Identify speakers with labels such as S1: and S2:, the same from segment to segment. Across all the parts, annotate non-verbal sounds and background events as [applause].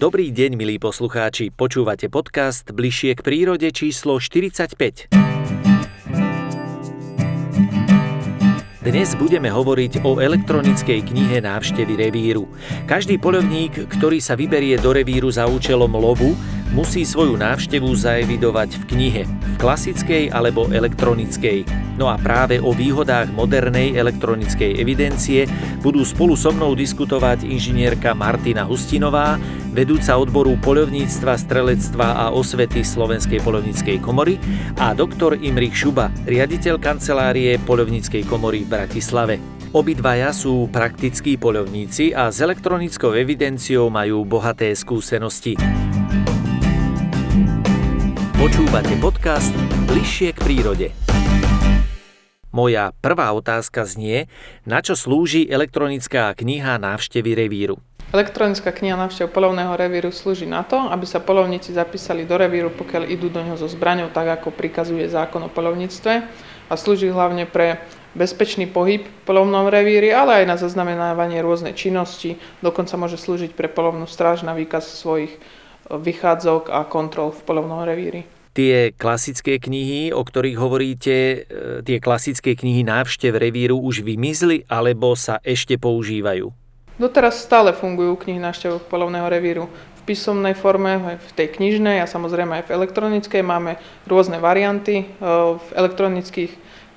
S1: Dobrý deň, milí poslucháči. Počúvate podcast Bližšie k prírode číslo 45. Dnes budeme hovoriť o elektronickej knihe návštevy revíru. Každý polovník, ktorý sa vyberie do revíru za účelom lovu, musí svoju návštevu zaevidovať v knihe, v klasickej alebo elektronickej. No a práve o výhodách modernej elektronickej evidencie budú spolu so mnou diskutovať inžinierka Martina Hustinová, vedúca odboru poľovníctva, strelectva a osvety Slovenskej poľovníckej komory a doktor Imrich Šuba, riaditeľ kancelárie poľovníckej komory v Bratislave. Obidvaja sú praktickí poľovníci a s elektronickou evidenciou majú bohaté skúsenosti. Počúvate podcast Bližšie k prírode. Moja prvá otázka znie, na čo slúži elektronická kniha návštevy revíru.
S2: Elektronická kniha návštev polovného revíru slúži na to, aby sa polovníci zapísali do revíru, pokiaľ idú do ňoho so zbraňou, tak ako prikazuje zákon o polovníctve a slúži hlavne pre bezpečný pohyb v polovnom revíri, ale aj na zaznamenávanie rôznej činnosti. Dokonca môže slúžiť pre polovnú stráž na výkaz svojich vychádzok a kontrol v polovnom revíri.
S1: Tie klasické knihy, o ktorých hovoríte, e, tie klasické knihy návštev revíru už vymizli alebo sa ešte používajú?
S2: Doteraz stále fungujú knihy návštev polovného revíru v písomnej forme, v tej knižnej a samozrejme aj v elektronickej. Máme rôzne varianty e, v elektronických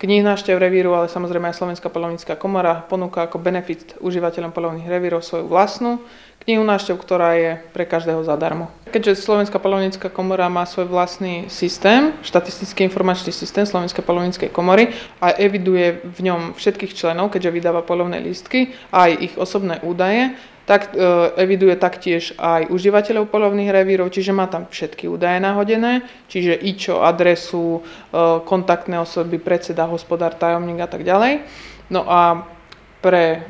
S2: kníh návštev revíru, ale samozrejme aj Slovenská polovnícká komora ponúka ako benefit užívateľom polovných revírov svoju vlastnú knihu návštev, ktorá je pre každého zadarmo. Keďže Slovenská polovnícka komora má svoj vlastný systém, štatistický informačný systém Slovenskej polovníckej komory a eviduje v ňom všetkých členov, keďže vydáva polovné lístky a aj ich osobné údaje, tak e, eviduje taktiež aj užívateľov polovných revírov, čiže má tam všetky údaje nahodené, čiže IČO, adresu, e, kontaktné osoby, predseda, hospodár, tajomník a tak ďalej. No a pre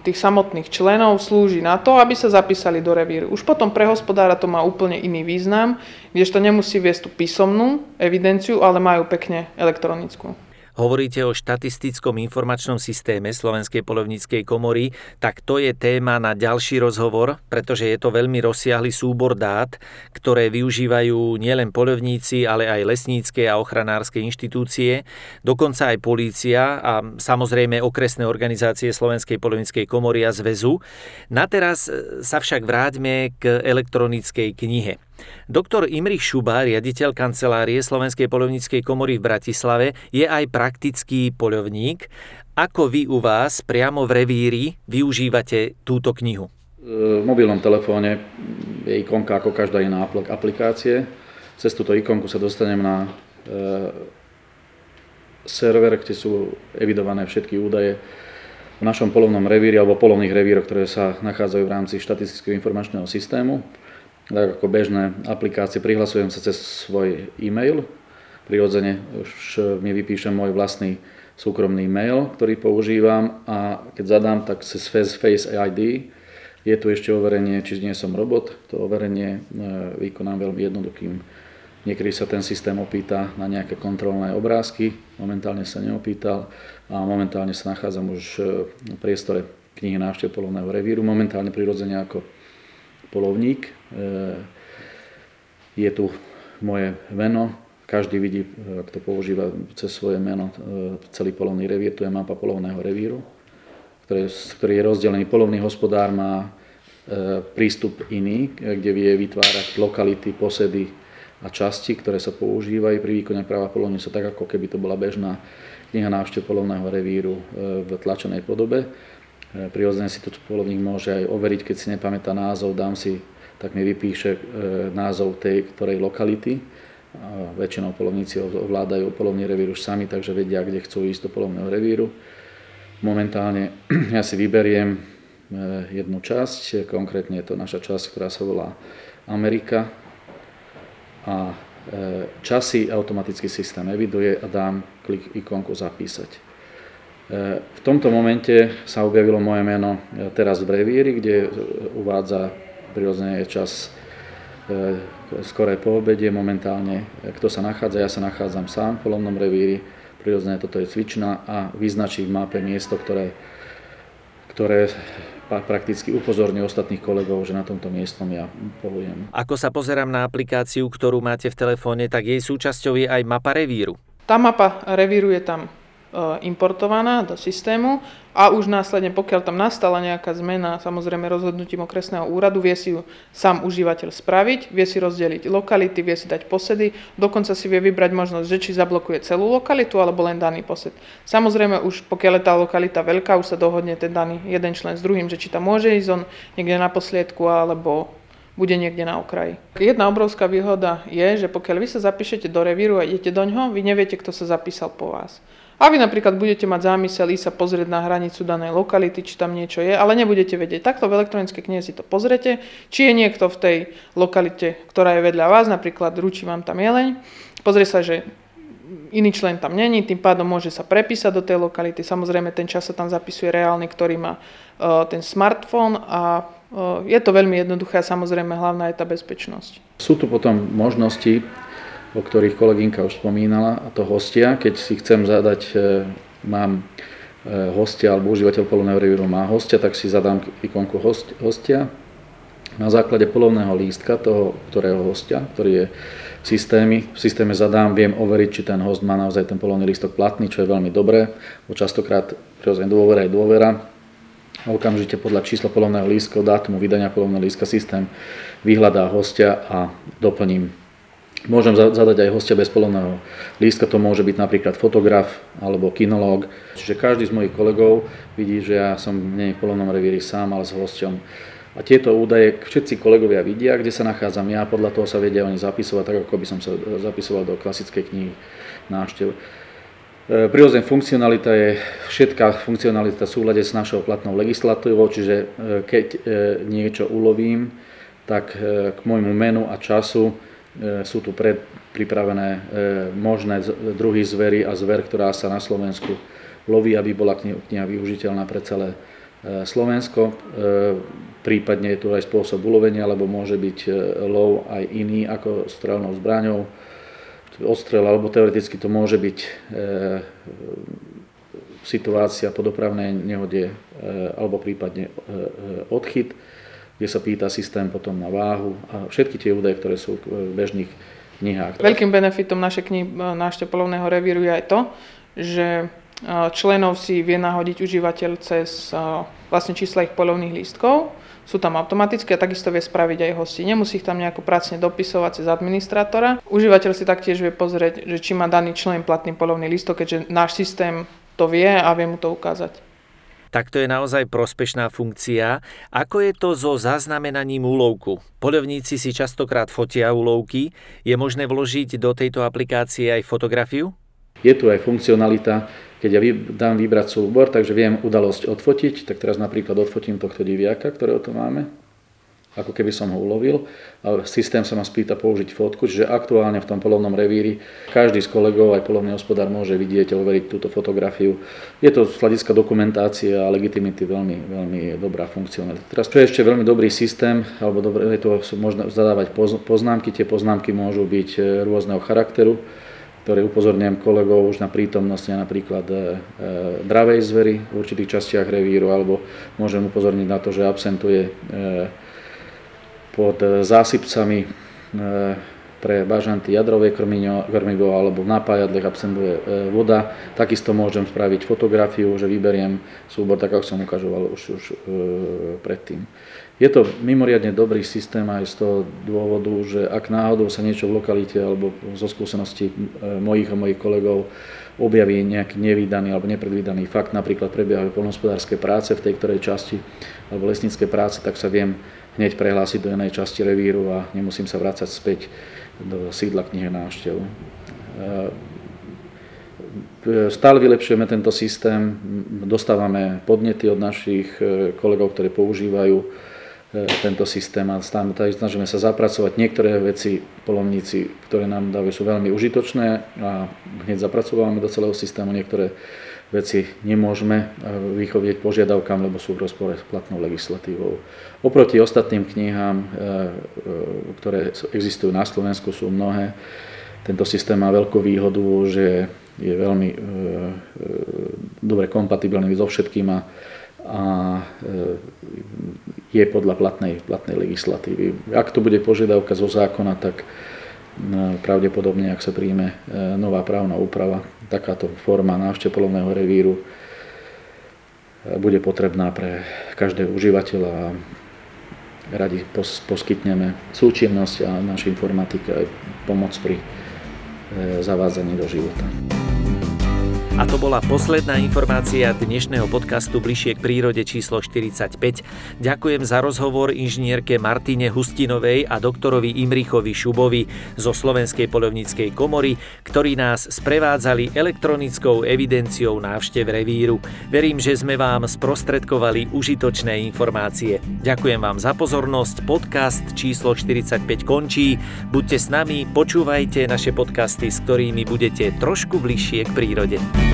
S2: tých samotných členov slúži na to, aby sa zapísali do revíru. Už potom pre hospodára to má úplne iný význam, kdežto nemusí viesť tú písomnú evidenciu, ale majú pekne elektronickú
S1: hovoríte o štatistickom informačnom systéme Slovenskej polovníckej komory, tak to je téma na ďalší rozhovor, pretože je to veľmi rozsiahly súbor dát, ktoré využívajú nielen polovníci, ale aj lesnícke a ochranárske inštitúcie, dokonca aj polícia a samozrejme okresné organizácie Slovenskej polovníckej komory a zväzu. Na teraz sa však vráťme k elektronickej knihe. Doktor Imrich Šuba, riaditeľ kancelárie Slovenskej polovníckej komory v Bratislave, je aj praktický polovník. Ako vy u vás priamo v revíri využívate túto knihu?
S3: V mobilnom telefóne je ikonka ako každá iná aplikácie. Cez túto ikonku sa dostanem na e, server, kde sú evidované všetky údaje v našom polovnom revíri alebo polovných revíroch, ktoré sa nachádzajú v rámci štatistického informačného systému tak ako bežné aplikácie, prihlasujem sa cez svoj e-mail. Prirodzene už mi vypíšem môj vlastný súkromný mail, ktorý používam a keď zadám, tak cez Face ID je tu ešte overenie, či nie som robot. To overenie e, vykonám veľmi jednoduchým. Niekedy sa ten systém opýta na nejaké kontrolné obrázky, momentálne sa neopýtal a momentálne sa nachádzam už e, v priestore knihy návštev polovného revíru, momentálne prirodzene ako polovník. E, je tu moje meno, každý vidí, ak to používa cez svoje meno, e, celý polovný revír, tu je mapa polovného revíru, ktorý, ktorý je rozdelený. Polovný hospodár má e, prístup iný, kde vie vytvárať lokality, posedy a časti, ktoré sa používajú pri výkone práva polovníctva, tak ako keby to bola bežná kniha návštev polovného revíru v tlačenej podobe. E, prirodzene si to polovník môže aj overiť, keď si nepamätá názov, dám si, tak mi vypíše e, názov tej ktorej lokality. Väčšinou polovníci ovládajú polovný revír už sami, takže vedia, kde chcú ísť do polovného revíru. Momentálne [clears throat] ja si vyberiem e, jednu časť, konkrétne je to naša časť, ktorá sa volá Amerika. A časy automatický systém eviduje a dám klik ikonku zapísať. V tomto momente sa objavilo moje meno e, teraz v revíri, kde uvádza prirodzene je čas e, skoré po obede momentálne, e, kto sa nachádza. Ja sa nachádzam sám v polovnom revíri, prirodzene toto je cvičná a vyznačí v mape miesto, ktoré, ktoré prakticky upozorňuje ostatných kolegov, že na tomto miestom ja polujem.
S1: Ako sa pozerám na aplikáciu, ktorú máte v telefóne, tak jej súčasťou je aj mapa revíru.
S2: Tá mapa revíru je tam importovaná do systému a už následne, pokiaľ tam nastala nejaká zmena, samozrejme rozhodnutím okresného úradu, vie si ju sám užívateľ spraviť, vie si rozdeliť lokality, vie si dať posedy, dokonca si vie vybrať možnosť, že či zablokuje celú lokalitu alebo len daný posed. Samozrejme už pokiaľ je tá lokalita veľká, už sa dohodne ten daný jeden člen s druhým, že či tam môže ísť on niekde na posliedku alebo bude niekde na okraji. Jedna obrovská výhoda je, že pokiaľ vy sa zapíšete do revíru a idete do ňoho, vy neviete, kto sa zapísal po vás. A vy napríklad budete mať zámysel ísť sa pozrieť na hranicu danej lokality, či tam niečo je, ale nebudete vedieť. Takto v elektronickej knihe si to pozrete, či je niekto v tej lokalite, ktorá je vedľa vás, napríklad ručí vám tam jeleň, pozrie sa, že iný člen tam není, tým pádom môže sa prepísať do tej lokality. Samozrejme, ten čas sa tam zapisuje reálny, ktorý má uh, ten smartfón a uh, je to veľmi jednoduché a samozrejme hlavná je tá bezpečnosť.
S3: Sú tu potom možnosti o ktorých kolegynka už spomínala, a to hostia. Keď si chcem zadať, e, mám e, hostia alebo užívateľ polovného revíru má hostia, tak si zadám ikonku host, hostia. Na základe polovného lístka toho, ktorého hostia, ktorý je v systéme, v systéme zadám, viem overiť, či ten host má naozaj ten polovný lístok platný, čo je veľmi dobré, bo častokrát prirodzene dôvera je dôvera. Okamžite podľa čísla polovného lístka, dátumu vydania polovného lístka systém vyhľadá hostia a doplním Môžem zadať aj hostia bez polovného lístka, to môže byť napríklad fotograf alebo kinológ. Čiže každý z mojich kolegov vidí, že ja som nie v polovnom revíri sám, ale s hosťom. A tieto údaje všetci kolegovia vidia, kde sa nachádzam ja, podľa toho sa vedia oni zapisovať, tak ako by som sa zapisoval do klasickej knihy návštev. E, prirodzená funkcionalita je všetká funkcionalita v súlade s našou platnou legislatívou, čiže e, keď e, niečo ulovím, tak k môjmu menu a času sú tu pred, pripravené e, možné druhy zvery a zver, ktorá sa na Slovensku loví, aby bola kniha využiteľná pre celé e, Slovensko. Prípadne je tu aj spôsob ulovenia, lebo môže byť lov aj iný ako strelnou zbraňou, odstrel, alebo teoreticky to môže byť situácia po dopravnej nehode alebo prípadne odchyt kde sa pýta systém potom na váhu a všetky tie údaje, ktoré sú v bežných knihách.
S2: Veľkým benefitom našej knihy návštev polovného revíru je aj to, že členov si vie nahodiť užívateľ cez vlastne čísla ich polovných lístkov. Sú tam automaticky a takisto vie spraviť aj hosti. Nemusí ich tam nejako pracne dopisovať cez administrátora. Užívateľ si taktiež vie pozrieť, že či má daný člen platný polovný lístok, keďže náš systém to vie a vie mu to ukázať
S1: tak to je naozaj prospešná funkcia. Ako je to so zaznamenaním úlovku? Poľovníci si častokrát fotia úlovky. Je možné vložiť do tejto aplikácie aj fotografiu?
S3: Je tu aj funkcionalita, keď ja dám vybrať súbor, takže viem udalosť odfotiť, tak teraz napríklad odfotím tohto diviaka, ktorého tu máme ako keby som ho ulovil. A systém sa ma spýta použiť fotku, čiže aktuálne v tom polovnom revíri každý z kolegov, aj polovný hospodár môže vidieť a overiť túto fotografiu. Je to z hľadiska dokumentácie a legitimity veľmi, veľmi dobrá funkcionalita. Teraz čo je ešte veľmi dobrý systém, alebo dobré, je to možno zadávať poznámky, tie poznámky môžu byť e, rôzneho charakteru ktoré upozorňujem kolegov už na prítomnosť napríklad e, e, dravej zvery v určitých častiach revíru, alebo môžem upozorniť na to, že absentuje pod e, zásypcami e, pre bažanty jadrové krmivo alebo v napájadlech absentuje e, voda. Takisto môžem spraviť fotografiu, že vyberiem súbor, tak ako som ukažoval už, už predtým. Je to mimoriadne dobrý systém aj z toho dôvodu, že ak náhodou sa niečo v lokalite alebo zo skúseností mojich a mojich kolegov objaví nejaký nevýdaný alebo nepredvídaný fakt, napríklad prebiehajú polnospodárske práce v tej ktorej časti alebo lesnícke práce, tak sa viem hneď prehlásiť do jednej časti revíru a nemusím sa vrácať späť do sídla knihy návštev. E, stále vylepšujeme tento systém, dostávame podnety od našich e, kolegov, ktorí používajú e, tento systém a snažíme sa zapracovať. Niektoré veci polovníci, ktoré nám dávajú, sú veľmi užitočné a hneď zapracovávame do celého systému. Niektoré veci nemôžeme eh, vychovieť požiadavkám, lebo sú v rozpore s platnou legislatívou. Oproti ostatným knihám, eh, eh, ktoré existujú na Slovensku, sú mnohé. Tento systém má veľkú výhodu, že je veľmi dobre kompatibilný so všetkým a, a je podľa platnej, platnej legislatívy. Ak to bude požiadavka zo zákona, tak pravdepodobne, ak sa príjme nová právna úprava, takáto forma návštev polovného revíru bude potrebná pre každého užívateľa a radi poskytneme súčinnosť a našej informatike aj pomoc pri e, zavádzaní do života.
S1: A to bola posledná informácia dnešného podcastu Bližšie k prírode číslo 45. Ďakujem za rozhovor inžinierke Martine Hustinovej a doktorovi Imrichovi Šubovi zo Slovenskej polovníckej komory, ktorí nás sprevádzali elektronickou evidenciou návštev revíru. Verím, že sme vám sprostredkovali užitočné informácie. Ďakujem vám za pozornosť. Podcast číslo 45 končí. Buďte s nami, počúvajte naše podcasty, s ktorými budete trošku bližšie k prírode.